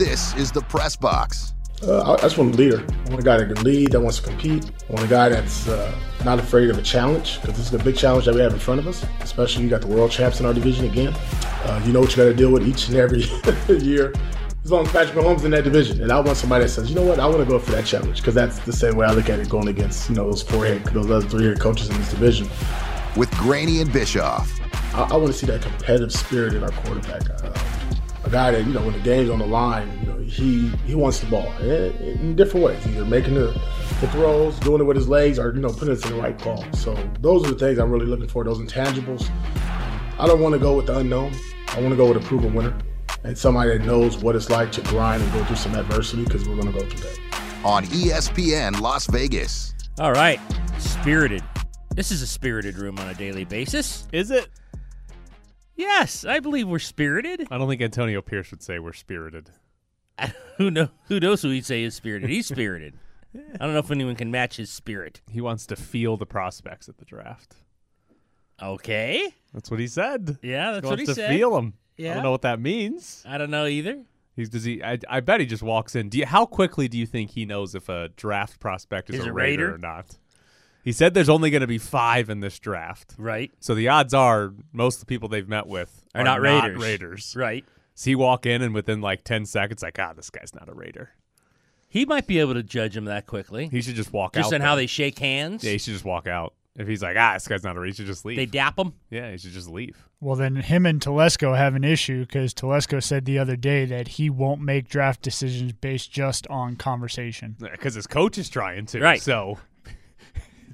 This is the Press Box. Uh, I just want a leader. I want a guy that can lead, that wants to compete. I want a guy that's uh, not afraid of a challenge, because this is a big challenge that we have in front of us, especially you got the world champs in our division again. Uh, you know what you got to deal with each and every year. As long as Patrick Mahomes in that division, and I want somebody that says, you know what, I want to go for that challenge, because that's the same way I look at it going against you know those four head, those other three head coaches in this division. With Graney and Bischoff. I, I want to see that competitive spirit in our quarterback. A guy that you know when the game's on the line, you know he he wants the ball in, in different ways, either making the, the throws, doing it with his legs, or you know putting it in the right ball. So those are the things I'm really looking for. Those intangibles. I don't want to go with the unknown. I want to go with a proven winner and somebody that knows what it's like to grind and go through some adversity because we're going to go through that. On ESPN Las Vegas. All right, spirited. This is a spirited room on a daily basis. Is it? Yes, I believe we're spirited. I don't think Antonio Pierce would say we're spirited. who know? Who knows who he'd say is spirited? He's spirited. I don't know if anyone can match his spirit. He wants to feel the prospects at the draft. Okay. That's what he said. Yeah, that's he what wants he to said. feel them. I don't know what that means. I don't know either. He's does he? I, I bet he just walks in. Do you, how quickly do you think he knows if a draft prospect is, Is a a Raider, Raider? or not? He said there's only going to be five in this draft, Right. so the odds are most of the people they've met with Are not Raiders. Raiders. Right. So he walk in and within like ten seconds, like, ah, this guy's not a Raider. He might be able to judge him that quickly. He should just walk out. Just on how they shake hands. Yeah, he should just walk out. If he's like, ah, this guy's not a Raider, he should just leave. they dap him. yeah, he should just leave. Well, then him and Telesco have an issue because Telesco said the other day that he won't make draft decisions based just on conversation. Because his coach is trying to. Right. So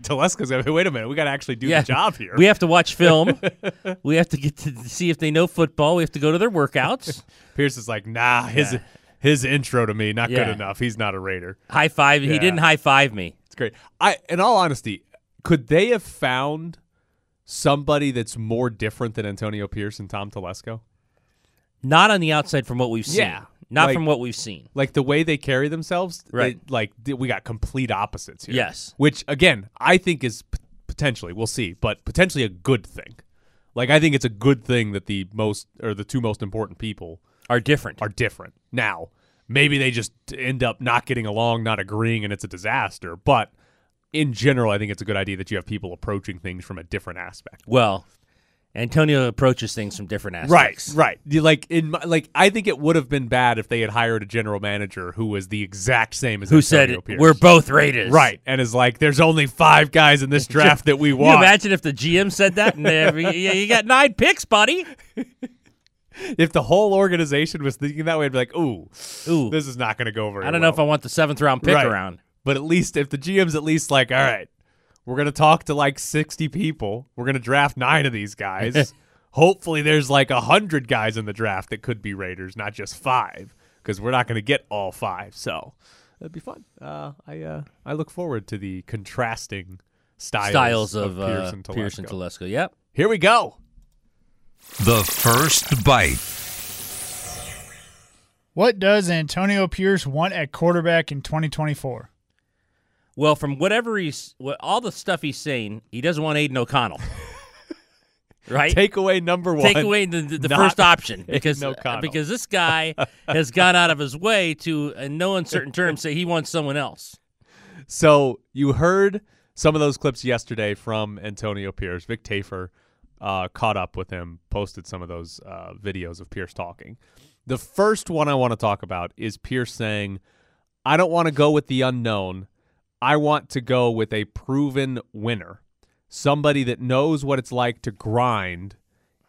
Telesco's going to wait a minute, we got to actually do Yeah. the job here. We have to watch film. we have to get to see if they know football. We have to go to their workouts. Pierce is like, nah, his Yeah. his intro to me not good enough. He's not a Raider. high five. He didn't high five me. It's great. I, in all honesty, could they have found somebody that's more different than Antonio Pierce and Tom Telesco? Not on the outside from what we've seen. Yeah. Not Like- from what we've seen. Like the way they carry themselves, they- Right. like we got complete opposites here. Yes. which again I think is p- potentially we'll see, but potentially a good thing. Like I think it's a good thing that the most or the two most important people Are different. are different. Now, maybe they just end up not getting along, not agreeing, and it's a disaster. But in general, I think it's a good idea that you have people approaching things from a different aspect. well, Antonio approaches things from different aspects. right. You- Like in my, like, I think it would have been bad if they had hired a general manager who was the exact same as Who Antonio said Pierce. we're both Raiders? right, and is like, there's only five guys in this draft that we want. Can you imagine if the GM said that? And every, yeah, you got nine picks, buddy. if the whole organization was thinking that way, I'd be like, ooh, Ooh, this is not going to go over. I don't know if I want the seventh round pick Right. around. But at least if the GM's at least like, all right, we're going to talk to like 60 people. We're going to draft nine of these guys. Hopefully there's like a 100 guys in the draft that could be Raiders, not just five, because we're not going to get all five. So that'd be fun. Uh, I uh, I look forward to the contrasting styles, Styles of, Pierce uh, and Pierce and Telesco. Telesco. Yep. Here we go. The first bite. What does Antonio Pierce want at quarterback in 2024? Well, from whatever he's, what, all the stuff he's saying, he doesn't want Aidan O'Connell. right? Takeaway number one. Take away the, the, the first option because uh, because this guy has gone out of his way to, in no uncertain terms, say he wants someone else. So you heard some of those clips yesterday from Antonio Pierce. Vic Tafur uh, caught up with him, posted some of those uh, videos of Pierce talking. The first one I want to talk about is Pierce saying, I don't want to go with the unknown. I want to go with a proven winner, somebody that knows what it's like to grind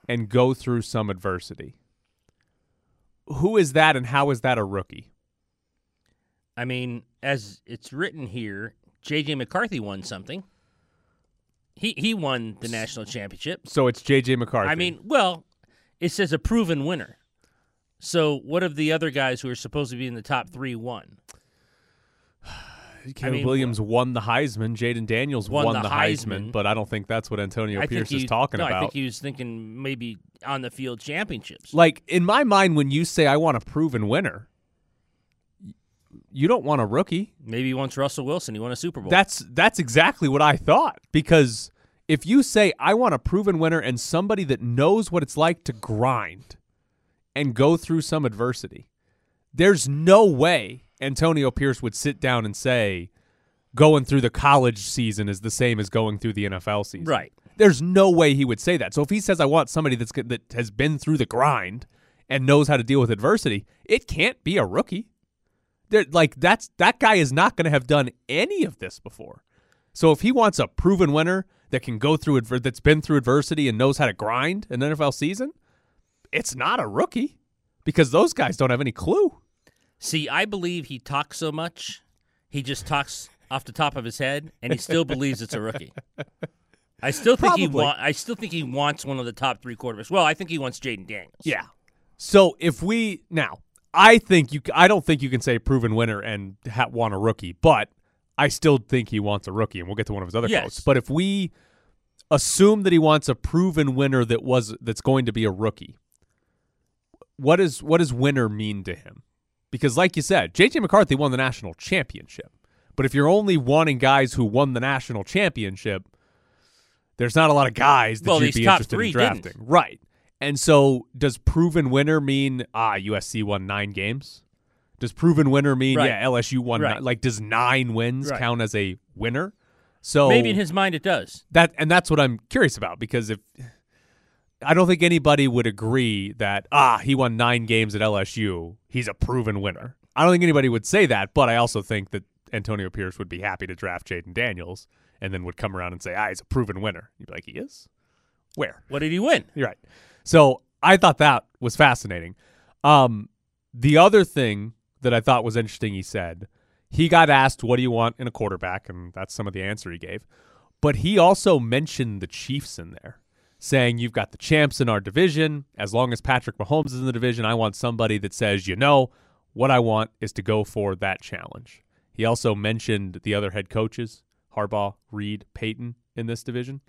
and go through some adversity. Who is that and how is that a rookie? I mean, as it's written here, J.J. McCarthy won something. He he won the national championship. So it's JJ McCarthy. I mean, well, it says a proven winner. So what of the other guys who are supposed to be in the top three won? Caleb mean, Williams won the Heisman. Jayden Daniels won, Won the, the Heisman, Heisman. but I don't think that's what Antonio I Pierce think is talking no, about. I think he was thinking maybe on the field championships. like in my mind, when you say I want a proven winner, you don't want a rookie. maybe he wants Russell Wilson. He won a Super Bowl. That's that's exactly what I thought. Because if you say I want a proven winner and somebody that knows what it's like to grind and go through some adversity, there's no way Antonio Pierce would sit down and say going through the college season is the same as going through the NFL season. Right. There's no way he would say that. So if he says I want somebody that's that has been through the grind and knows how to deal with adversity, it can't be a rookie. There, like that's that guy is not going to have done any of this before. So if he wants a proven winner that can go through adver- that's been through adversity and knows how to grind an NFL season, it's not a rookie because those guys don't have any clue. See, I believe he talks so much, he just talks off the top of his head, and he still believes it's a rookie. I still think he Probably. I still think he wants one of the top three quarterbacks. Well, I think he wants Jayden Daniels. Yeah. So if we now, I think you. I don't think you can say proven winner and ha- want a rookie, but I still think he wants a rookie, and we'll get to one of his other Yes. quotes. But if we assume that he wants a proven winner that was that's going to be a rookie, what is what does winner mean to him? Because, like you said, JJ McCarthy won the national championship. But if you're only wanting guys who won the national championship, there's not a lot of guys that Well, you'd be interested in didn't. drafting. Right. And so does proven winner mean ah USC won 9 games? Does proven winner mean Right. yeah LSU won Right. nine, like does 9 wins Right. count as a winner? So Maybe in his mind it does. that and that's what I'm curious about because if I don't think anybody would agree that ah he won 9 games at LSU, he's a proven winner. I don't think anybody would say that, but I also think that Antonio Pierce would be happy to draft Jayden Daniels and then would come around and say, "Ah, he's a proven winner." You'd be like, "He is?" Where? What did he win? You're right. So I thought that was fascinating. Um, the other thing that I thought was interesting, he said, he got asked, What do you want in a quarterback? And that's some of the answer he gave. But he also mentioned the Chiefs in there, saying, You've got the champs in our division. As long as Patrick Mahomes is in the division, I want somebody that says, You know, what I want is to go for that challenge. He also mentioned the other head coaches, Harbaugh, Reed, Peyton, in this division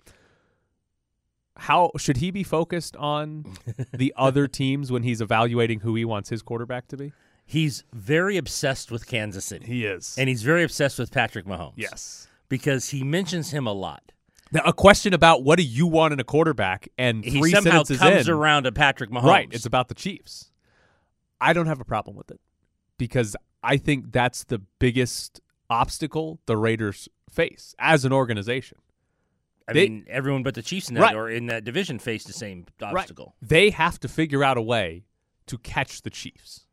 how should he be focused on the other teams when he's evaluating who he wants his quarterback to be? He's very obsessed with Kansas City, He is. and he's very obsessed with Patrick Mahomes. yes. because he mentions him a lot. Now, a question about what do you want in a quarterback, and He three somehow sentences comes in, around to Patrick Mahomes. right? It's about the Chiefs. I don't have a problem with it because I think that's the biggest obstacle the Raiders face as an organization. I they- mean, everyone but the Chiefs in that Right. or in that division faced the same obstacle. They have to figure out a way to catch the Chiefs.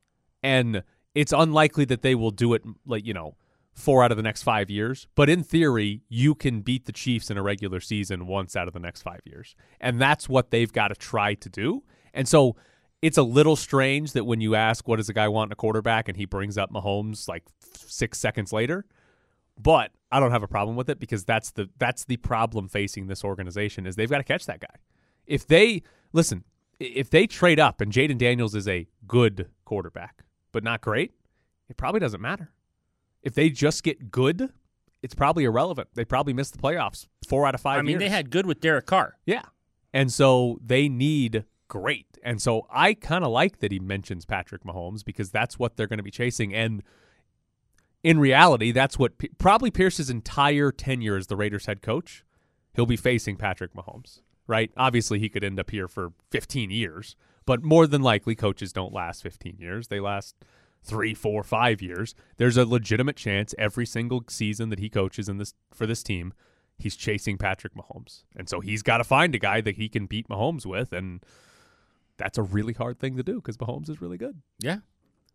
And it's unlikely that they will do it like, you know, four out of the next five years. But in theory, you can beat the Chiefs in a regular season once out of the next five years. And that's what they've got to try to do. And so it's a little strange that when you ask what does a guy want in a quarterback and he brings up Mahomes like six seconds later. But I don't have a problem with it because that's the that's the problem facing this organization is they've got to catch that guy. If they listen, if they trade up and Jayden Daniels is a good quarterback, but not great, it probably doesn't matter. If they just get good, it's probably irrelevant. They probably missed the playoffs four out of five I mean, years. they had good with Derek Carr. Yeah. And so they need great. And so I kind of like that he mentions Patrick Mahomes because that's what they're going to be chasing. And in reality, that's what P- probably Pierce's entire tenure as the Raiders head coach, he'll be facing Patrick Mahomes, right? Obviously, he could end up here for 15 years, but more than likely, coaches don't last 15 years. They last three, four, five years. There's a legitimate chance every single season that he coaches in this for this team, he's chasing Patrick Mahomes. And so he's got to find a guy that he can beat Mahomes with. And that's a really hard thing to do because Mahomes is really good. Yeah,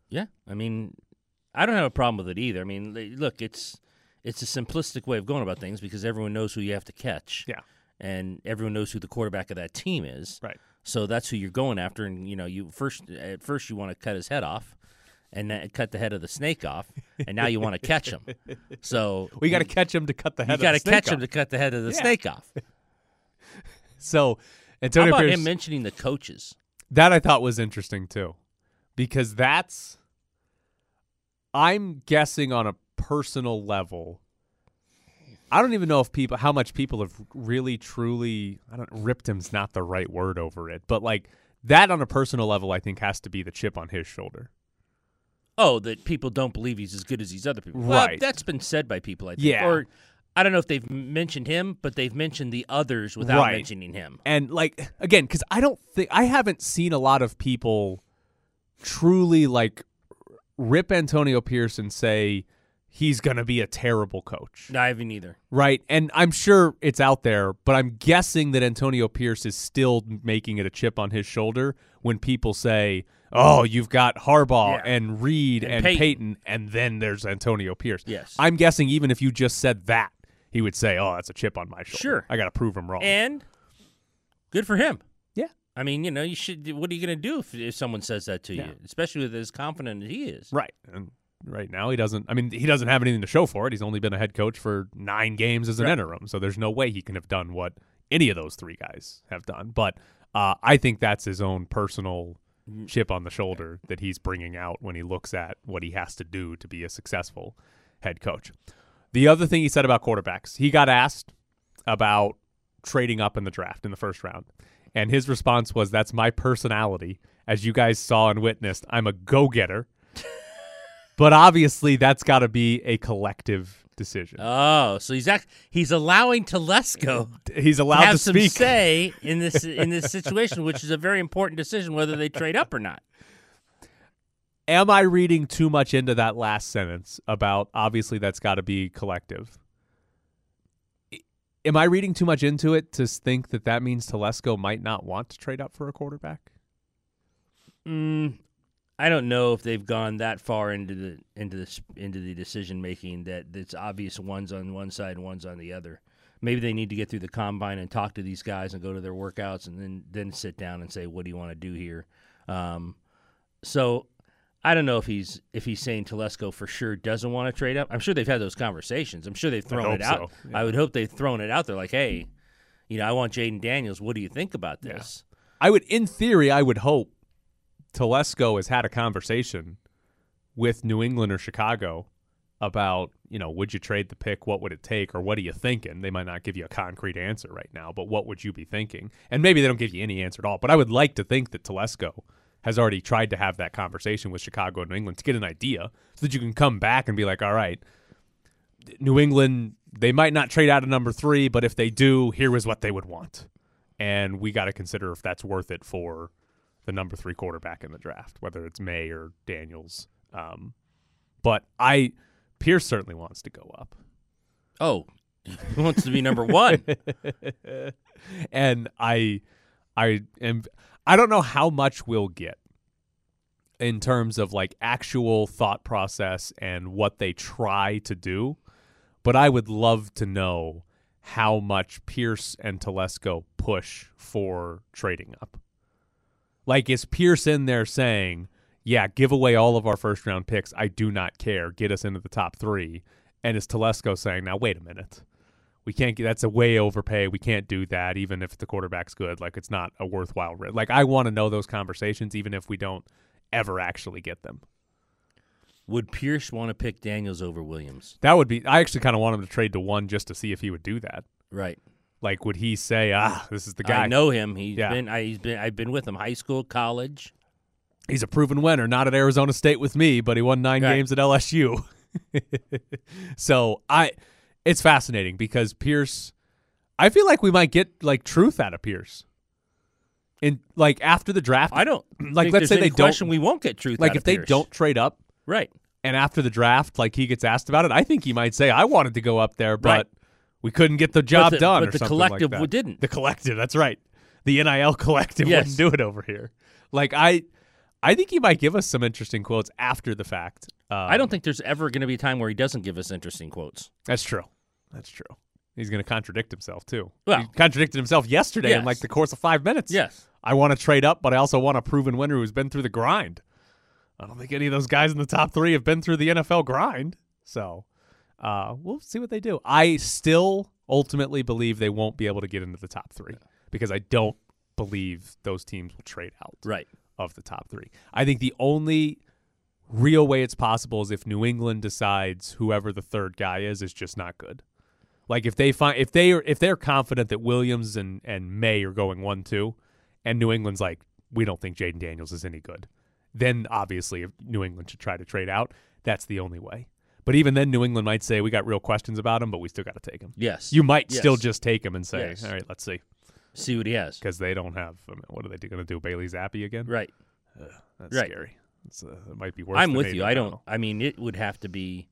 yeah. I mean, I don't have a problem with it either. I mean, look, it's it's a simplistic way of going about things because everyone knows who you have to catch. Yeah. and everyone knows who the quarterback of that team is. Right. So that's who you're going after, and you know, you first at first you want to cut his head off, and then cut the head of the snake off, and now you want to catch him. So We got to catch him to cut the head you of got the to snake catch him off. to cut the head of the Yeah. snake off. So How Antonio about Pierce, him mentioning the coaches? that I thought was interesting too, because that's I'm guessing on a personal level. I don't even know if people how much people have really truly I don't ripped him's not the right word over it, but like that on a personal level I think has to be the chip on his shoulder. Oh, that people don't believe he's as good as these other people. Well, Right. that's been said by people, I think. Yeah. Or I don't know if they've mentioned him, but they've mentioned the others without Right. mentioning him. And like again, because I don't think I haven't seen a lot of people truly like rip Antonio Pierce and say he's going to be a terrible coach. No, I haven't either. Right. And I'm sure it's out there, but I'm guessing that Antonio Pierce is still making it a chip on his shoulder when people say, oh, you've got Harbaugh Yeah. and Reed and, And Peyton. Peyton. and then there's Antonio Pierce. Yes. I'm guessing even if you just said that, he would say, oh, that's a chip on my shoulder. Sure. I got to prove him wrong. And good for him. yeah. I mean, you know, you should. What are you going to do if, if someone says that to Yeah. you, especially with as confident as he is? Right. And right now he doesn't I mean, he doesn't have anything to show for it. He's only been a head coach for 9 games as an Right. interim. So there's no way he can have done what any of those three guys have done. But uh, I think that's his own personal chip on the shoulder that he's bringing out when he looks at what he has to do to be a successful head coach. The other thing he said about quarterbacks, he got asked about trading up in the draft in the first round. And his response was, That's my personality. As you guys saw and witnessed, I'm a go getter. but obviously, that's got to be a collective decision. Oh, so he's act- he's allowing Telesco He's allowed to have to some speak. say in this in this situation, which is a very important decision whether they trade up or not. Am I reading too much into that last sentence about obviously that's got to be collective? Am I reading too much into it to think that that means Telesco might not want to trade up for a quarterback? Mm, I don't know if they've gone that far into the into the into the decision making that it's obvious one's on one side and one's on the other. Maybe they need to get through the combine and talk to these guys and go to their workouts and then then sit down and say, "What do you want to do here?" Um, so I don't know if he's if he's saying Telesco for sure doesn't want to trade up. I'm sure they've had those conversations. I'm sure they've thrown it out. so, yeah. I would hope they've thrown it out there like, "Hey, you know, I want Jayden Daniels. What do you think about this?" I would, in theory, I would hope Telesco has had a conversation with New England or Chicago about, you know, would you trade the pick? What would it take? Or what are you thinking? They might not give you a concrete answer right now, but what would you be thinking? And maybe they don't give you any answer at all. But I would like to think that Telesco has already tried to have that conversation with Chicago and New England to get an idea so that you can come back and be like, all right, New England, they might not trade out of number three, but if they do, here is what they would want. And we got to consider if that's worth it for the number three quarterback in the draft, whether it's Maye or Daniels. Um, but I, Pierce certainly wants to go up. Oh, he wants to be number one. and I, I am, I don't know how much we'll get in terms of like actual thought process and what they try to do, but I would love to know how much Pierce and Telesco push for trading up. Like, is Pierce in there saying, yeah, give away all of our first round picks. I do not care. Get us into the top three. And is Telesco saying, now, wait a minute. We can't get that's a way overpay. We can't do that, even if the quarterback's good. Like, it's not a worthwhile risk. Like, I want to know those conversations, even if we don't ever actually get them. Would Pierce want to pick Daniels over Williams? That would be, I actually kind of want him to trade to one just to see if he would do that. Right. Like, would he say, ah, this is the guy? I know him. He's Yeah. been. I, he's been. I've been with him. High school, college. he's a proven winner. Not at Arizona State with me, but he won nine Right. games at LSU. so I, it's fascinating because Pierce, I feel like we might get like truth out of Pierce. In like after the draft, I don't. like. Let's say they don't. we won't get truth. like if they Pierce. don't trade up, Right. and after the draft, like he gets asked about it, I think he might say, "I wanted to go up there, but Right. We couldn't get the job the- done." but or the something like collective that. didn't. The collective, that's right. The NIL collective Yes. wouldn't do it over here. Like I, I think he might give us some interesting quotes after the fact. Uh, I don't think there's ever going to be a time where he doesn't give us interesting quotes. that's true. That's true. He's going to contradict himself too. Well- he contradicted himself yesterday in like the course of five minutes. Yes. I want to trade up, but I also want a proven winner who's been through the grind. I don't think any of those guys in the top three have been through the NFL grind. So uh, we'll see what they do. I still ultimately believe they won't be able to get into the top three because I don't believe those teams will trade out Right. of the top three. I think the only real way it's possible is if New England decides whoever the third guy is is just not good. Like if they find if they are if they're confident that Williams and and Maye are going one two, and New England's like we don't think Jayden Daniels is any good, then obviously if New England should try to trade out. That's the only way. But even then, New England might say we got real questions about him, but we still got to take him. Yes. You might Yes. still just take him and say, Yes. all right, let's see, see what he has. because they don't have. I mean, what are they going to do? Bailey Zappe again? Right. That's Right. scary. It's, uh, it might be worse. I'm with you. I don't. I mean, it would have to be.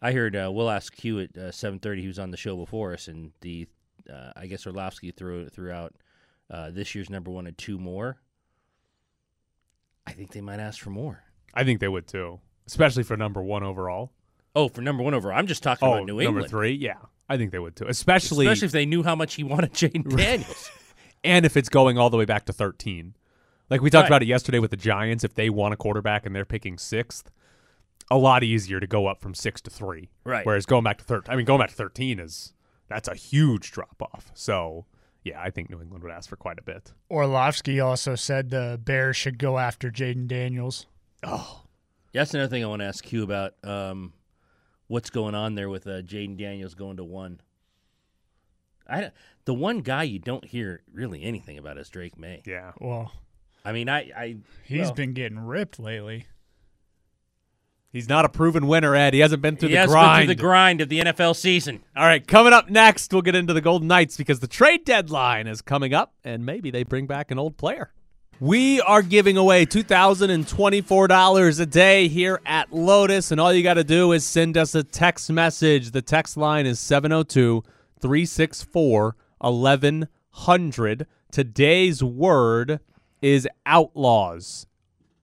I heard uh, Will Ask Q at uh, 7:30. He was on the show before us, and the uh, I guess Orlovsky threw threw out uh, this year's number one and two more. I think they might ask for more. I think they would too, especially for number one overall. Oh, for number one over. I'm just talking Oh, about New England. number three, yeah, I think they would too, especially, Especially if they knew how much he wanted Jayden Daniels. and if it's going all the way back to thirteen. Like we talked Right. about it yesterday with the Giants, if they want a quarterback and they're picking sixth, a lot easier to go up from six to three. Right. Whereas going back to thirteen, I mean, going back to thirteen is that's a huge drop off. So yeah, I think New England would ask for quite a bit. Orlovsky also said the Bears should go after Jayden Daniels. Oh, That's another thing I want to ask you about. Um, what's going on there with uh, Jayden Daniels going to one? I the one guy you don't hear really anything about is Drake Maye. yeah. Well, I mean, I, I he's well, been getting ripped lately. He's not a proven winner, Ed. He hasn't been through he the grind. been through the grind of the NFL season. All right, coming up next, we'll get into the Golden Knights because the trade deadline is coming up, and maybe they bring back an old player. We are giving away $2,024 a day here at Lotus, and all you got to do is send us a text message. The text line is 702 364 1100. Today's word is outlaws.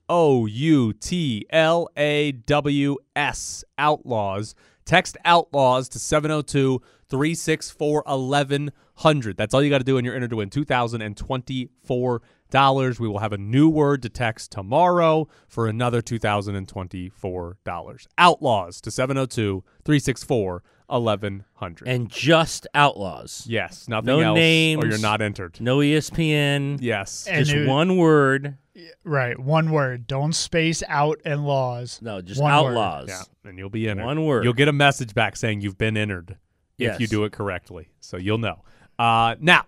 O U T L A W S. Outlaws. Text outlaws to 702 364 1100. That's all you got to do, and you're entered to win $2,024. We will have a new word to text tomorrow for another $2,024. Outlaws to 702 364 1100. And just outlaws. Yes, nothing No else, or names. you're not entered. No ESPN. Yes. And Just it- one word. Right, one word. Don't space out and laws. No, just One word. outlaws. Yeah, and you'll be entered. One word. You'll get a message back saying you've been entered if Yes. you do it correctly. So you'll know. Uh, now,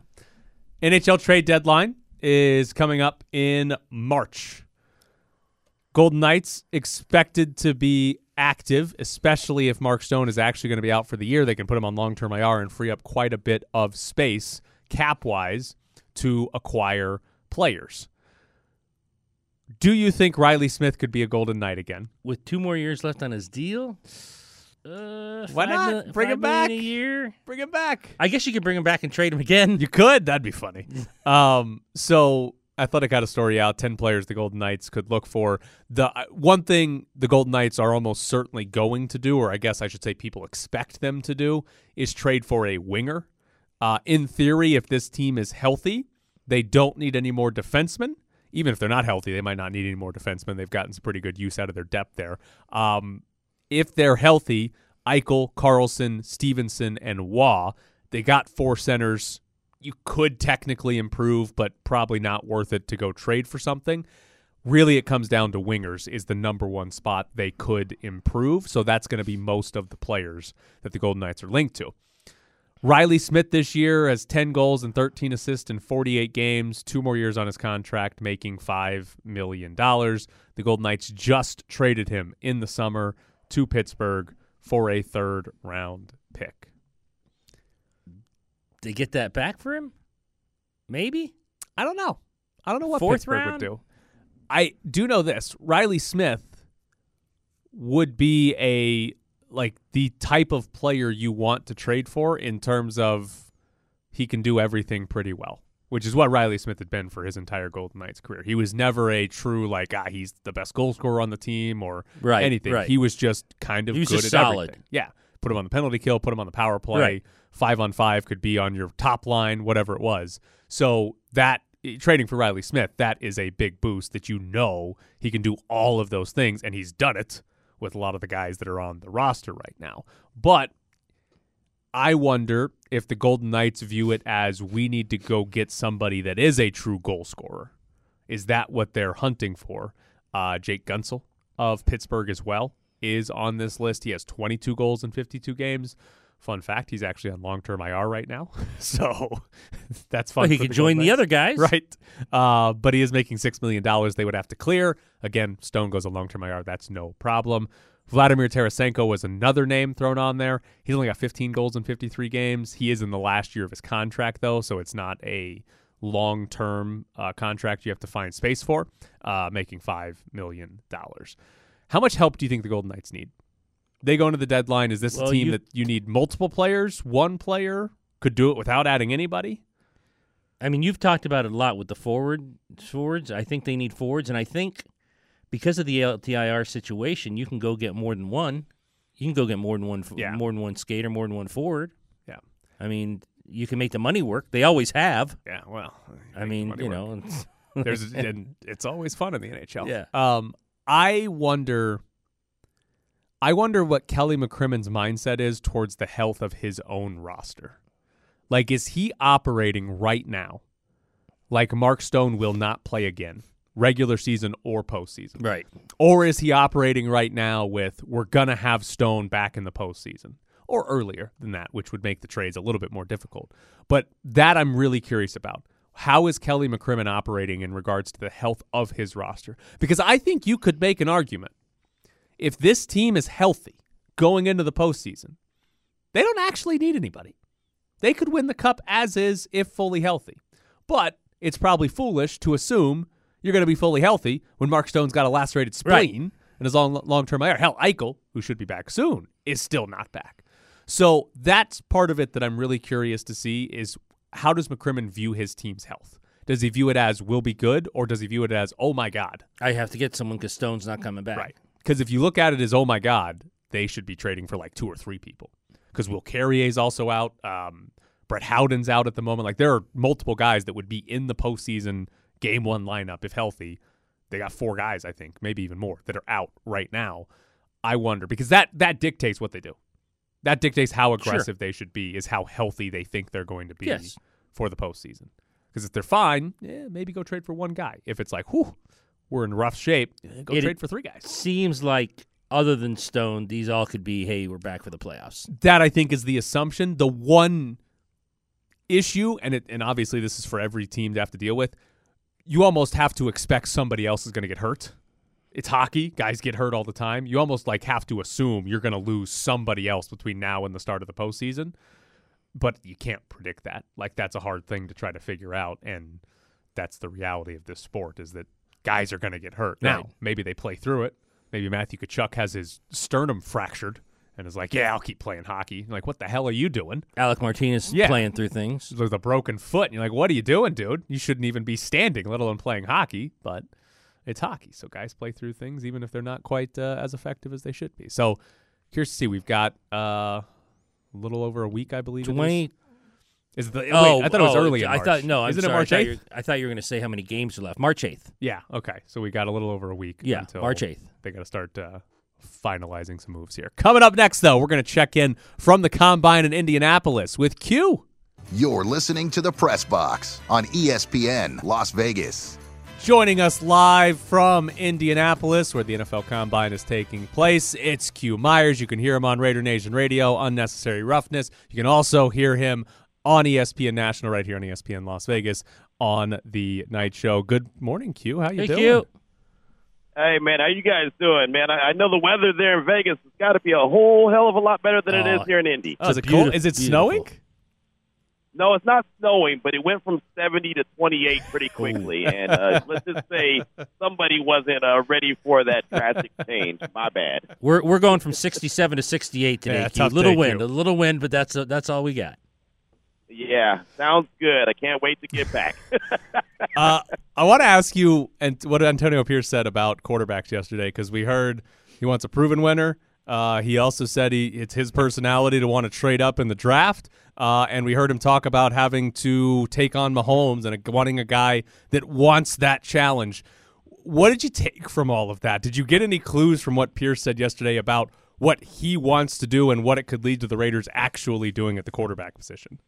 NHL trade deadline is coming up in March. Golden Knights expected to be active, especially if Mark Stone is actually going to be out for the year. They can put him on long term IR and free up quite a bit of space cap wise to acquire players. Do you think Riley Smith could be a Golden Knight again? With two more years left on his deal. Uh, Why not? mil- Bring him back. a year. Bring him back. I guess you could bring him back and trade him again. You could. That'd be funny. um, so Athletic got a story out. Ten players the Golden Knights could look for. The uh, one thing the Golden Knights are almost certainly going to do, or I guess I should say, people expect them to do, is trade for a winger. Uh, in theory, if this team is healthy, they don't need any more defensemen. Even if they're not healthy, they might not need any more defensemen. They've gotten some pretty good use out of their depth there. Um, if they're healthy, Eichel, Karlsson, Stephenson, and Waugh, they got four centers. You could technically improve, but probably not worth it to go trade for something. Really, it comes down to wingers is the number one spot they could improve. So that's going to be most of the players that the Golden Knights are linked to. Riley Smith this year has 10 goals and 13 assists in 48 games, two more years on his contract, making $5 million. The Golden Knights just traded him in the summer to Pittsburgh for a third round pick. They get that back for him? Maybe. I don't know. I don't know what Fourth Pittsburgh round? would do. I do know this. Riley Smith would be a like the type of player you want to trade for in terms of he can do everything pretty well, which is what Riley Smith had been for his entire Golden Knights career. He was never a true like ah he's the best goal scorer on the team or Right, anything. right. He was just kind of He was good just at solid. everything. Yeah. Put him on the penalty kill, put him on the power play. Right. Five on five could be on your top line, whatever it was. So that trading for Riley Smith, that is a big boost that you know he can do all of those things, and he's done it with a lot of the guys that are on the roster right now. But I wonder if the Golden Knights view it as we need to go get somebody that is a true goal scorer. Is that what they're hunting for? Uh, Jake Guentzel of Pittsburgh as well is on this list. He has 22 goals in 52 games. Fun fact, he's actually on long-term IR right now, so that's fun. Well, he could join the other guys. right? Uh, but he is making six million dollars. They would have to clear again. Stone goes on long-term IR. That's no problem. Vladimir Tarasenko was another name thrown on there. He's only got 15 goals in 53 games. He is in the last year of his contract though, so it's not a long term uh, contract you have to find space for, uh, making five million dollars. How much help do you think the Golden Knights need? They go into the deadline. Is this Well, a team you- that you need multiple players? One player could do it without adding anybody. I mean, you've talked about it a lot with the forward forwards. I think they need forwards, and I think because of the LTIR situation, you can go get more than one. You can go get more than one, Yeah. more than one skater, more than one forward. Yeah. I mean, you can make the money work. They always have. Yeah, well, I mean, you know, it's- there's and it's always fun in the NHL. Yeah. Um, I wonder. I wonder what Kelly McCrimmon's mindset is towards the health of his own roster. Like, is he operating right now like Mark Stone will not play again, regular season or postseason? right. Or is he operating right now with we're gonna have Stone back in the postseason or earlier than that, which would make the trades a little bit more difficult. But that I'm really curious about. How is Kelly McCrimmon operating in regards to the health of his roster? Because I think you could make an argument if this team is healthy going into the postseason, they don't actually need anybody. They could win the cup as is if fully healthy. But it's probably foolish to assume you're going to be fully healthy when Mark Stone's got a lacerated Right. spleen and is on long term IR. Hell, Eichel, who should be back soon, is still not back. So that's part of it that I'm really curious to see is how does McCrimmon view his team's health? Does he view it as will be good, or does he view it as oh my god? I have to get someone because Stone's not coming back. Right. Because if you look at it as oh my god, they should be trading for like two or three people. Because Will Carrier's also out. Um, Brett Howden's out at the moment. Like there are multiple guys that would be in the postseason game one lineup if healthy. They got four guys, I think, maybe even more, that are out right now. I wonder because that that dictates what they do. That dictates how aggressive they should be. Is how healthy they think they're going to be Yes. for the postseason. Because if they're fine, yeah, maybe go trade for one guy. If it's like, whew, we're in rough shape, go It- trade for three guys. Seems like other than Stone, these all could be. Hey, we're back for the playoffs. that I think is the assumption. The one issue, and it, and obviously this is for every team to have to deal with. You almost have to expect somebody else is going to get hurt. It's hockey; guys get hurt all the time. You almost like have to assume you're going to lose somebody else between now and the start of the postseason. But you can't predict that. Like that's a hard thing to try to figure out, and that's the reality of this sport: is that guys are going to get hurt. Now, Right. maybe they play through it. Maybe Matthew Tkachuk has his sternum fractured and is like, "Yeah, I'll keep playing hockey." You're like, what the hell are you doing? Alec Martinez Yeah. playing through things. With a broken foot, and you're like, "What are you doing, dude? You shouldn't even be standing, let alone playing hockey." But it's hockey, so guys play through things even if they're not quite uh, as effective as they should be. So, curious to see. We've got uh, a little over a week, I believe. it is. Twenty. Is the Oh, wait? I thought it was oh, early. I thought no. I'm Isn't sorry. it March eighth? I thought you were going to say how many games are left. March eighth. Yeah. Okay. So we got a little over a week. Yeah, until March eighth. They got to start uh, finalizing some moves here. Coming up next, though, we're going to check in from the combine in Indianapolis with Q. You're listening to the Press Box on ESPN Las Vegas. Joining us live from Indianapolis, where the NFL Combine is taking place, it's Q Myers. You can hear him on Raider Nation Radio, Unnecessary Roughness. You can also hear him on ESPN National, right here on ESPN Las Vegas, on the night show. Good morning, Q. How you Hey, doing? Q. Hey man, how you guys doing, man? I, I know the weather there in Vegas has got to be a whole hell of a lot better than it Oh, here in Indy. Oh, is it It's cold? Is it beautiful. snowing? No, it's not snowing, but it went from 70 to 28 pretty quickly, and uh, let's just say somebody wasn't uh, ready for that drastic change. My bad. We're we're going from 67 to 68 today. Yeah, Q. tough little day, wind, Q. a little wind, but that's uh, that's all we got. Yeah, sounds good. I can't wait to get back. uh, I want to ask you and what Antonio Pierce said about quarterbacks yesterday because we heard he wants a proven winner. Uh, he also said he it's his personality to want to trade up in the draft, uh, and we heard him talk about having to take on Mahomes and a, wanting a guy that wants that challenge. What did you take from all of that? Did you get any clues from what Pierce said yesterday about what he wants to do and what it could lead to the Raiders actually doing at the quarterback position?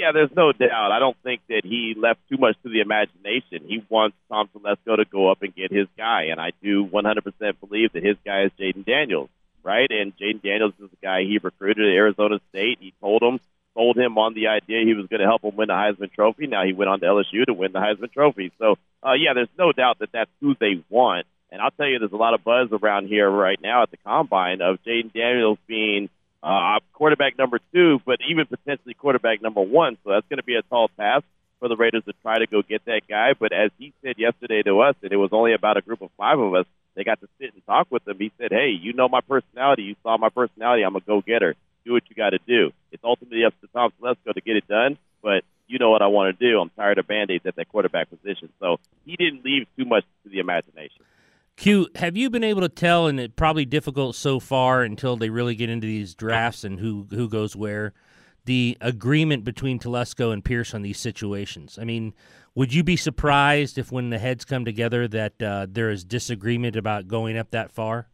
Yeah, there's no doubt. I don't think that he left too much to the imagination. He wants Tom Telesco to go up and get his guy, and I do 100% believe that his guy is Jayden Daniels, right? And Jayden Daniels is the guy he recruited at Arizona State. He told him, told him on the idea he was going to help him win the Heisman Trophy. Now he went on to LSU to win the Heisman Trophy. So, uh, yeah, there's no doubt that that's who they want. And I'll tell you, there's a lot of buzz around here right now at the combine of Jayden Daniels being uh, quarterback number two, but even potentially quarterback number one. So that's going to be a tall task. for the Raiders to try to go get that guy. But as he said yesterday to us, and it was only about a group of five of us, they got to sit and talk with him. He said, "Hey, you know my personality. You saw my personality. I'm a go-getter. Do what you got to do. It's ultimately up to Tom Telesco to get it done, but you know what I want to do. I'm tired of band-aids at that quarterback position. So he didn't leave too much to the imagination. Q, have you been able to tell, and it's probably difficult so far until they really get into these drafts and who who goes where, the agreement between Telesco and Pierce on these situations? I mean, would you be surprised if when the heads come together that uh, there is disagreement about going up that far?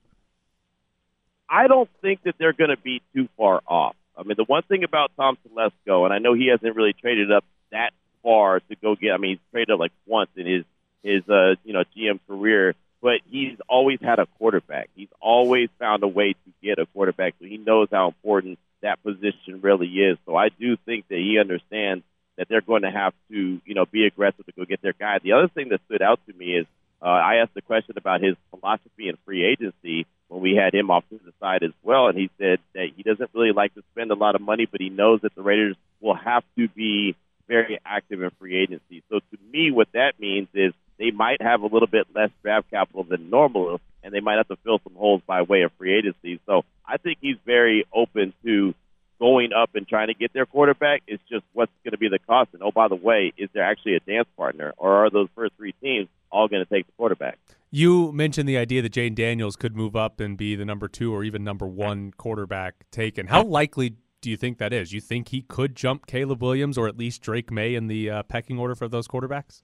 I don't think that they're going to be too far off. I mean, the one thing about Tom Telesco, and I know he hasn't really traded up that far to go get. I mean, he's traded up like once in his his uh, you know GM career, but he's always had a quarterback. He's always found a way to get a quarterback, so he knows how important that position really is. So I do think that he understands that they're going to have to you know be aggressive to go get their guy. The other thing that stood out to me is uh, I asked a question about his philosophy in free agency when we had him off to the side as well, and he said that he doesn't really like to spend a lot of money, but he knows that the Raiders will have to be very active in free agency. So to me, what that means is they might have a little bit less draft capital than normal, and they might have to fill some holes by way of free agency. So I think he's very open to going up and trying to get their quarterback. It's just what's going to be the cost. And oh, by the way, is there actually a dance partner, or are those first three teams all going to take the quarterback? You mentioned the idea that Jayden Daniels could move up and be the number two or even number one quarterback taken. How likely do you think that is? You think he could jump Caleb Williams or at least Drake Maye in the uh, pecking order for those quarterbacks?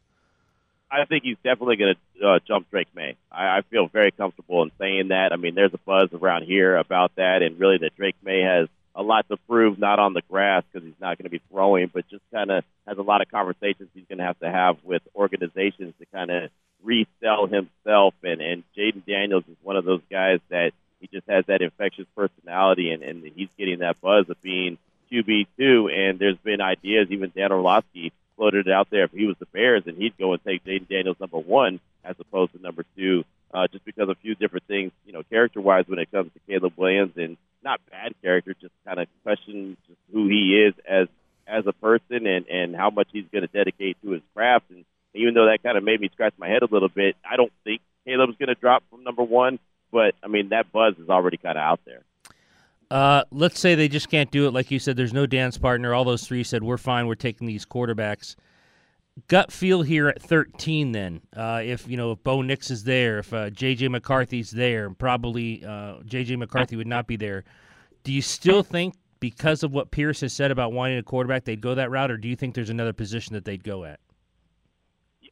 I think he's definitely going to uh, jump Drake Maye. I, I feel very comfortable in saying that. I mean, there's a buzz around here about that, and really that Drake Maye has a lot to prove, not on the grass because he's not going to be throwing, but just kind of has a lot of conversations he's going to have to have with organizations to kind of resell himself. And and Jayden Daniels is one of those guys that he just has that infectious personality, and and he's getting that buzz of being QB two. And there's been ideas, even Dan Orlovsky floated it out there. If he was the Bears, and he'd go and take Jayden Daniels number one as opposed to number two, uh, just because a few different things, you know, character wise when it comes to Caleb Williams, and not bad character, just kind of question just who he is as as a person and and how much he's going to dedicate to his craft. And even though that kind of made me scratch my head a little bit, I don't think Caleb's going to drop from number one. But I mean, that buzz is already kind of out there. Uh, let's say they just can't do it. Like you said, there's no dance partner. All those three said, we're fine. We're taking these quarterbacks. Gut feel here at 13, then. Uh, if, you know, if Bo Nix is there, if uh, J.J. McCarthy's there, probably uh, J.J. McCarthy would not be there. Do you still think, because of what Pierce has said about wanting a quarterback, they'd go that route, or do you think there's another position that they'd go at?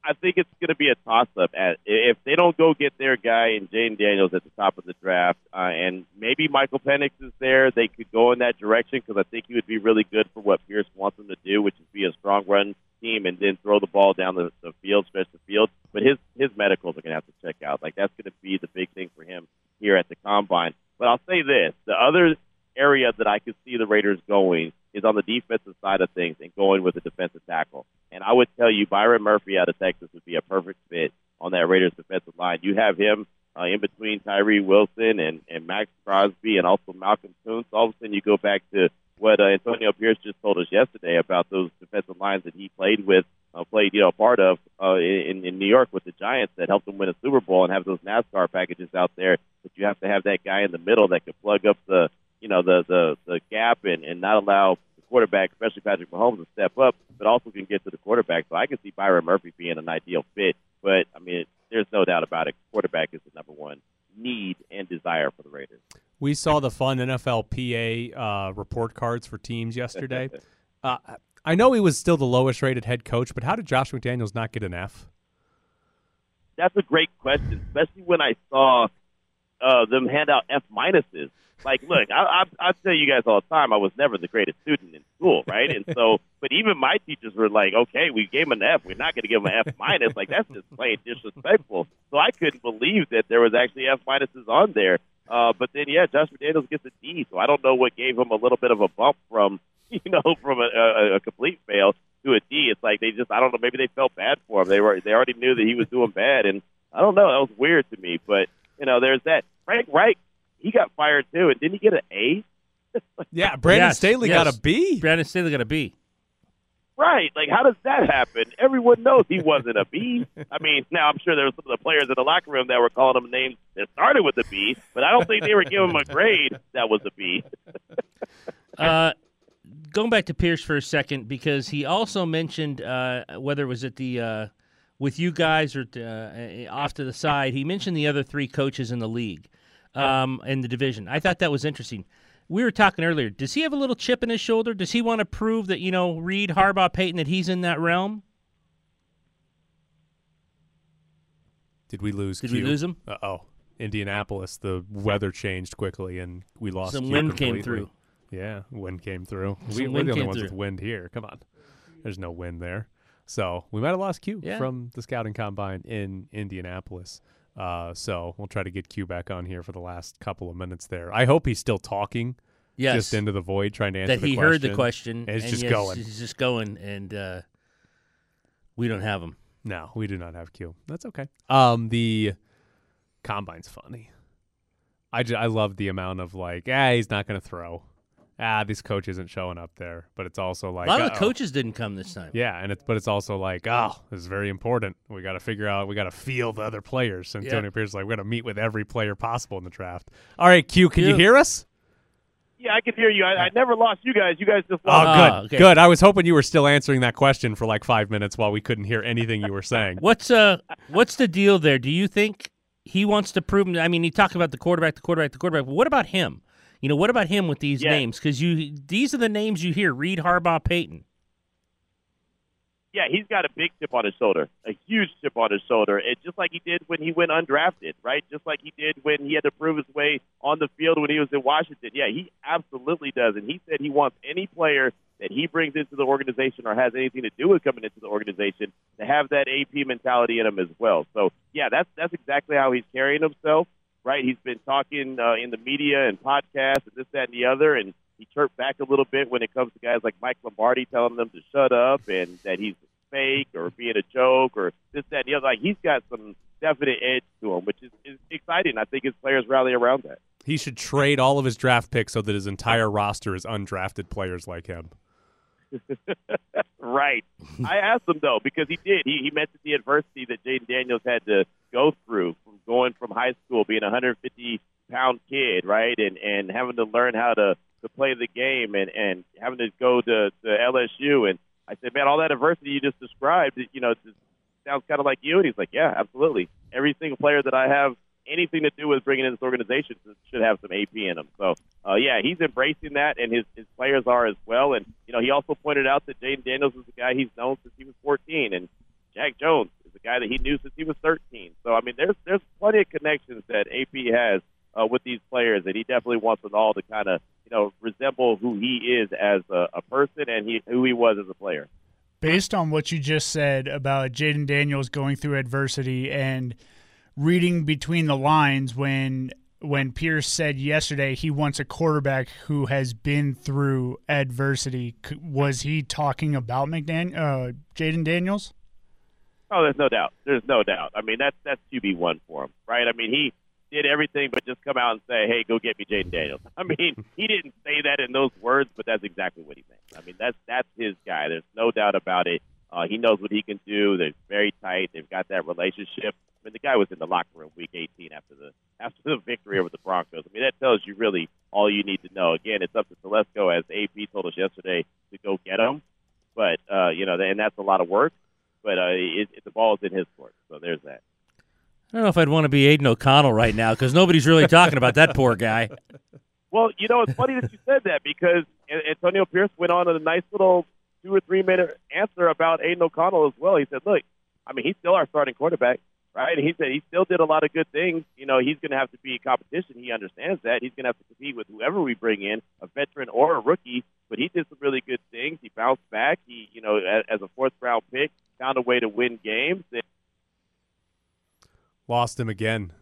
I think it's going to be a toss up. If they don't go get their guy and Jayden Daniels at the top of the draft, uh, and maybe Michael Penix is there, they could go in that direction because I think he would be really good for what Pierce wants them to do, which is be a strong run team and then throw the ball down the, the field, stretch the field. But his his medicals are going to have to check out. Like that's going to be the big thing for him here at the combine. But I'll say this: the other area that I could see the Raiders going is on the defensive side of things and going with a defensive tackle. And I would tell you, Byron Murphy out of Texas would be a perfect fit on that Raiders defensive line. You have him uh, in between Tyree Wilson and, and Maxx Crosby and also Malcolm Koonce. All of a sudden, you go back to what uh, Antonio Pierce just told us yesterday about those defensive lines that he played with, uh, played you know part of uh, in, in New York with the Giants that helped him win a Super Bowl and have those NASCAR packages out there. But you have to have that guy in the middle that can plug up the you know the the the gap and and not allow the quarterback, especially Patrick Mahomes, to step up, but also can get to the quarterback. So I can see Byron Murphy being an ideal fit. But I mean, there's no doubt about it. Quarterback is the number one need and desire for the Raiders. We saw the fun NFLPA uh, report cards for teams yesterday. uh, I know he was still the lowest rated head coach, but how did Josh McDaniels not get an F? That's a great question, especially when I saw uh, them hand out F minuses. Like, look, I, I, I tell you guys all the time, I was never the greatest student in school, right? And so, but even my teachers were like, okay, we gave him an F. We're not going to give him an F minus. Like, that's just plain disrespectful. So I couldn't believe that there was actually F minuses on there. Uh, but then, yeah, Josh McDaniels gets a D. So I don't know what gave him a little bit of a bump from, you know, from a, a, a complete fail to a D. It's like they just, I don't know, maybe they felt bad for him. They were, they already knew that he was doing bad, and I don't know. That was weird to me. But you know, there's that. Frank Reich, he got fired too, and didn't he get an A? Yeah, Brandon Yes, Staley yes. got a B. Brandon Staley got a B. Right. Like, how does that happen? Everyone knows he wasn't a B. I mean, now I'm sure there were some of the players in the locker room that were calling him names that started with a B, but I don't think they were giving him a grade that was a B. Uh, going back to Pierce for a second, because he also mentioned uh, whether it was at the uh, with you guys or uh, off to the side, he mentioned the other three coaches in the league, um, in the division. I thought that was interesting. We were talking earlier. Does he have a little chip in his shoulder? Does he want to prove that you know Reid, Harbaugh, Payton that he's in that realm? Did we lose? Did Q? we lose him? Uh oh. Indianapolis, the weather changed quickly and we lost. Some Q wind came through. Yeah, wind came through. Some We, we're the only ones through. with wind here. Come on. There's no wind there. So we might have lost Q Yeah. from the scouting combine in Indianapolis. Uh, so we'll try to get Q back on here for the last couple of minutes there. I hope he's still talking Yes. just into the void trying to answer that the he question. heard the question And it's just yes, going. He's just going, and uh, we don't have him. No, we do not have Q. That's okay. Um, the combine's funny. I, ju- I love the amount of like, ah, he's not going to throw. Ah, this coach isn't showing up there. But it's also like a lot of the uh-oh. coaches didn't come this time. Yeah, and it's but it's also like, oh, this is very important. We got to figure out. We got to feel the other players. And Yeah. Antonio Pierce is like, we're going to meet with every player possible in the draft. All right, Q, can you hear us? Yeah, I can hear you. I, I never lost you guys. You guys just Oh, lost. Ah, good, okay. good. I was hoping you were still answering that question for like five minutes while we couldn't hear anything you were saying. What's uh what's the deal there? Do you think he wants to prove? I mean, he talked about the quarterback, the quarterback, the quarterback. But what about him? You know, what about him with these Yeah. names? Because you these are the names you hear: Reid, Harbaugh, Payton. yeah, he's got a big chip on his shoulder, a huge chip on his shoulder. And just like he did when he went undrafted, right? Just like he did when he had to prove his way on the field when he was in Washington. Yeah, he absolutely does. And he said he wants any player that he brings into the organization or has anything to do with coming into the organization to have that AP mentality in him as well. So yeah, that's that's exactly how he's carrying himself. Right? He's been talking uh, in the media and podcasts and this, that, and the other, and he chirped back a little bit when it comes to guys like Mike Lombardi telling them to shut up and that he's fake or being a joke or this, that, and the other. Like he's got some definite edge to him, which is, is exciting. I think his players rally around that. He should trade all of his draft picks so that his entire roster is undrafted players like him. right. I asked him though because he did. He, he mentioned the adversity that Jayden Daniels had to go through from going from high school, being a 150 pound kid, right, and and having to learn how to to play the game and and having to go to to LSU. And I said, man, all that adversity you just described, you know, just sounds kind of like you. And he's like, yeah, absolutely. Every single player that I have anything to do with bringing in this organization should have some AP in them. So, uh, yeah, he's embracing that, and his, his players are as well. And, you know, he also pointed out that Jayden Daniels is a guy he's known since he was 14, and Jack Jones is a guy that he knew since he was 13. So, I mean, there's there's plenty of connections that AP has uh, with these players, and he definitely wants them all to kind of, you know, resemble who he is as a, a person and he, who he was as a player. Based on what you just said about Jayden Daniels going through adversity and reading between the lines when when Pierce said yesterday he wants a quarterback who has been through adversity, was he talking about McDan- uh, Jayden Daniels? Oh, there's no doubt. There's no doubt. I mean, that's that's QB one for him, right? I mean, he did everything but just come out and say, "Hey, go get me Jayden Daniels." I mean, he didn't say that in those words, but that's exactly what he meant. I mean, that's that's his guy. There's no doubt about it. Uh, he knows what he can do. They're very tight. They've got that relationship. I mean, the guy was in the locker room week 18 after the after the victory over the Broncos. I mean, that tells you really all you need to know. Again, it's up to Telesco, as AP told us yesterday, to go get him. But uh, you know, and that's a lot of work. But uh, it, it, the ball is in his court, so there's that. I don't know if I'd want to be Aidan O'Connell right now because nobody's really talking about that poor guy. Well, you know, it's funny that you said that because Antonio Pierce went on a nice little two or three minute answer about Aidan O'Connell as well. He said, "Look, I mean, he's still our starting quarterback, right? And he said he still did a lot of good things. You know, he's going to have to be competition. He understands that. He's going to have to compete with whoever we bring in, a veteran or a rookie. But he did some really good things. He bounced back. He, you know, as, as a fourth round pick, found a way to win games. Lost him again.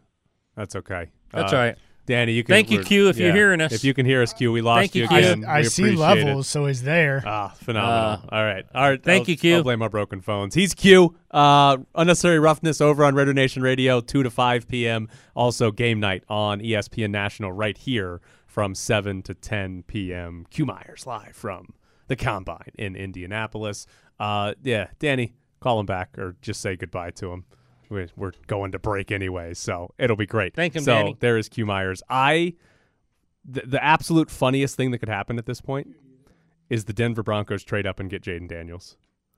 That's okay. That's Uh, all right. Danny, you can. Thank you, Q, if you're hearing us. If you can hear us, Q, we lost Thank you, you Q. again. I We see appreciate it. levels, so he's there. Ah, phenomenal. Uh, All right. All right. thank I'll- you, Q. I'll blame our broken phones. He's Q. Uh, Unnecessary Roughness over on Raider Nation Radio, 2 to 5 p.m. Also, game night on ESPN National right here from 7 to 10 p.m. Q Myers live from the combine in Indianapolis. Uh, yeah, Danny, call him back or just say goodbye to him. We're, we're going to break anyway, so it'll be great. Thank him, so Danny. there is Q Myers. I the, the absolute funniest thing that could happen at this point is the Denver Broncos trade up and get Jayden Daniels.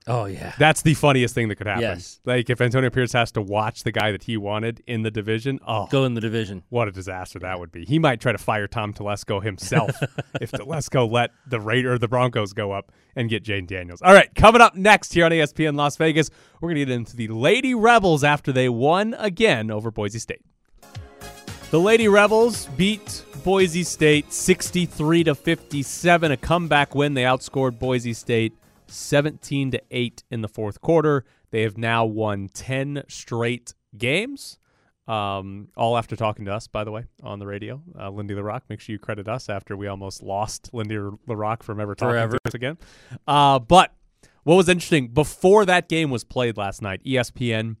Oh yeah. That's the funniest thing that could happen. Yes. Like if Antonio Pierce has to watch the guy that he wanted in the division, oh, Go in the division. what a disaster that would be. He might try to fire Tom Telesco himself if Telesco let the Raider the Broncos go up and get Jane Daniels. All right, coming up next here on ESPN Las Vegas, we're going to get into the Lady Rebels after they won again over Boise State. The Lady Rebels beat Boise State 63 to 57, a comeback win. They outscored Boise State 17 to 8 in the fourth quarter. They have now won 10 straight games. Um, all after talking to us, by the way, on the radio. Uh, Lindy La Rocque, make sure you credit us after we almost lost Lindy La Rocque from ever talking Forever. to us again. Uh, but what was interesting, before that game was played last night, ESPN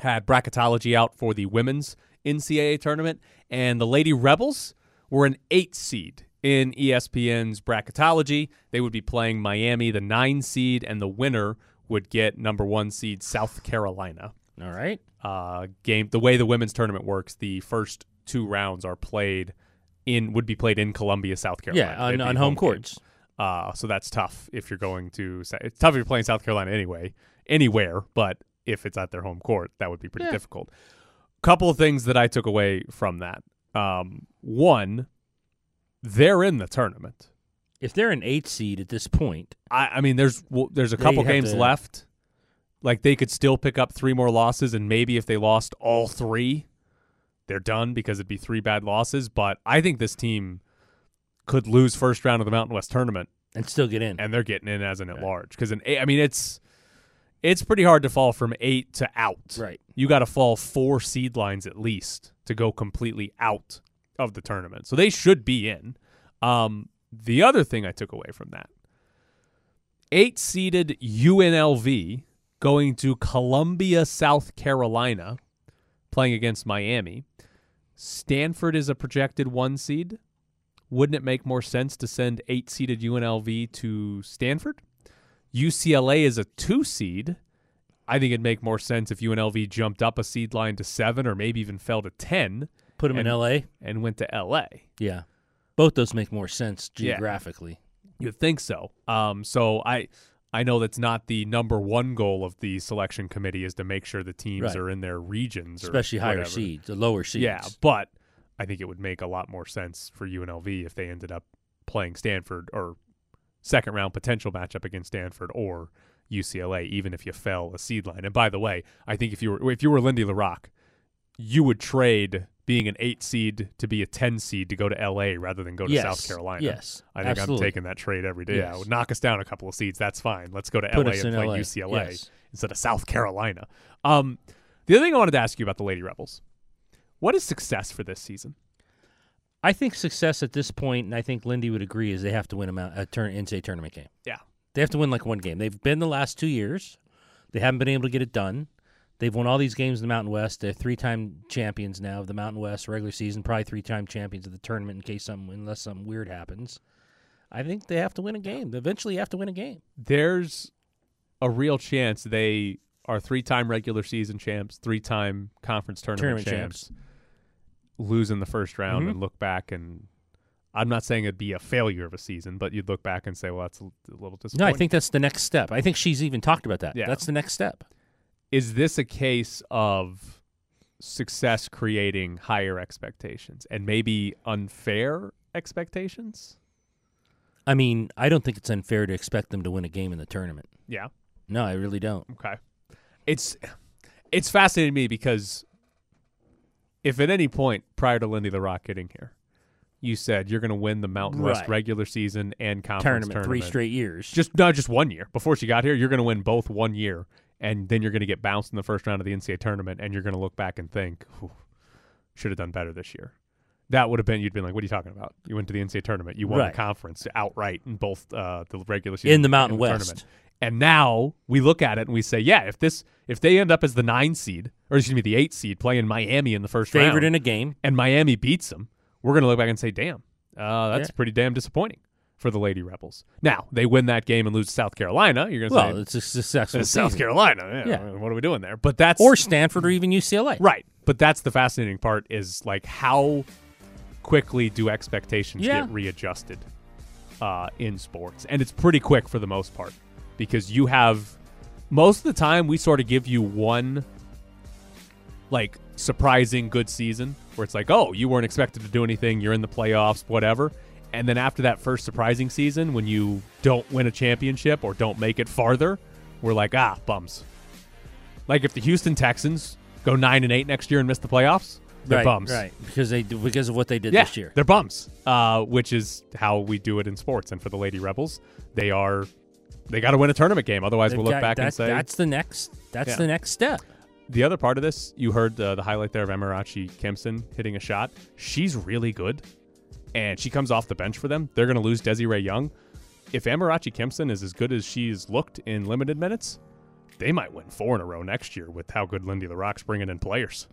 had bracketology out for the women's NCAA tournament, and the Lady Rebels were an eight seed in ESPN's bracketology. They would be playing Miami, the nine seed, and the winner would get number one seed South Carolina. All right. Uh, game the way the women's tournament works, the first two rounds are played in would be played in Columbia, South Carolina. Yeah, on, on home games. courts. Uh, so that's tough if you're going to. It's tough if you're playing South Carolina anyway, anywhere. But if it's at their home court, that would be pretty Yeah. difficult. Couple of things that I took away from that. Um, one, they're in the tournament. If they're an eight seed at this point, I, I mean, there's well, there's a couple games to- left. Like they could still pick up three more losses, and maybe if they lost all three, they're done because it'd be three bad losses. But I think this team could lose first round of the Mountain West tournament and still get in. and they're getting in as an at large because an eight, I mean it's it's pretty hard to fall from eight to out. Right. You got to fall four seed lines at least to go completely out of the tournament. So they should be in. Um, the other thing I took away from that: eight seeded UNLV going to Columbia, South Carolina, playing against Miami. Stanford is a projected one seed. Wouldn't it make more sense to send eight seeded UNLV to Stanford? UCLA is a two seed. I think it'd make more sense if UNLV jumped up a seed line to seven or maybe even fell to 10 Put them in LA. and went to LA. Yeah. Both those make more sense Yeah. geographically. You'd think so. Um, so I I know that's not the number one goal of the selection committee is to make sure the teams Right. are in their regions, or Especially higher whatever. seeds, the lower seeds. Yeah, but I think it would make a lot more sense for UNLV if they ended up playing Stanford or second round potential matchup against Stanford or UCLA, even if you fell a seed line. And by the way, I think if you were if you were Lindy La Rocque, you would trade being an eight seed to be a ten seed to go to LA rather than go to Yes. South Carolina. Yes. I think Absolutely. I'm taking that trade every day. Yeah, Yes. knock us down a couple of seeds. That's fine. Let's go to Put LA and play LA. UCLA Yes. instead of South Carolina. Um, the other thing I wanted to ask you about the Lady Rebels: what is success for this season? I think success at this point, and I think Lindy would agree, is they have to win a, a turn NCAA tournament game. Yeah. They have to win like one game. They've been the last two years. They haven't been able to get it done. They've won all these games in the Mountain West. They're three-time champions now of the Mountain West regular season. Probably three-time champions of the tournament in case something, unless something weird happens. I think they have to win a game. They eventually have to win a game. There's a real chance they are three-time regular season champs, three-time conference tournament, Tournament champs, lose in the first round Mhm. and look back and. I'm not saying it'd be a failure of a season, but you'd look back and say, "Well, that's a, a little disappointing." No, I think that's the next step. I think she's even talked about that. Yeah. That's the next step. Is this a case of success creating higher expectations and maybe unfair expectations? I mean, I don't think it's unfair to expect them to win a game in the tournament. Yeah. No, I really don't. Okay. It's it's fascinating to me because if at any point prior to Lindy La Rocque getting here, you said you're going to win the Mountain West Right. regular season and conference Tournament, tournament, three straight years. just not just one year. Before she got here, you're going to win both one year, and then you're going to get bounced in the first round of the NCAA tournament, and you're going to look back and think, should have done better this year. That would have been you'd been like, what are you talking about? You went to the NCAA tournament, you won Right. the conference outright in both uh, the regular season in the Mountain and West. tournament. And now we look at it and we say, yeah, if this if they end up as the nine seed, or excuse me, the eight seed playing Miami in the first Favored round, in a game. and Miami beats them, we're going to look back and say, damn, uh, that's Yeah. pretty damn disappointing. For the Lady Rebels. Now they win that game and lose to South Carolina. You're going to Well, say it's a successful it's South. Carolina. Yeah, Yeah. What are we doing there? But that's or Stanford or even UCLA. right. But that's the fascinating part is like how quickly do expectations Yeah. get readjusted uh, in sports, and it's pretty quick for the most part because you have most of the time we sort of give you one like surprising good season where it's like, oh, you weren't expected to do anything, you're in the playoffs, whatever. And then after that first surprising season, when you don't win a championship or don't make it farther, we're like, ah, bums. Like if the Houston Texans go nine and eight next year and miss the playoffs, they're right, bums. Right, because they because of what they did Yeah, this year. they're bums. Uh, which is how we do it in sports. And for the Lady Rebels, they are they got to win a tournament game. Otherwise, They've we'll look got- back and say that's the next that's Yeah. the next step. the other part of this, you heard uh, the highlight there of Amarachi Kimpson hitting a shot. She's really good, and she comes off the bench for them. They're going to lose Desi-Rae Young. If Amarachi Kimpson is as good as she's looked in limited minutes, they might win four in a row next year with how good Lindy La Rocque's bringing in players.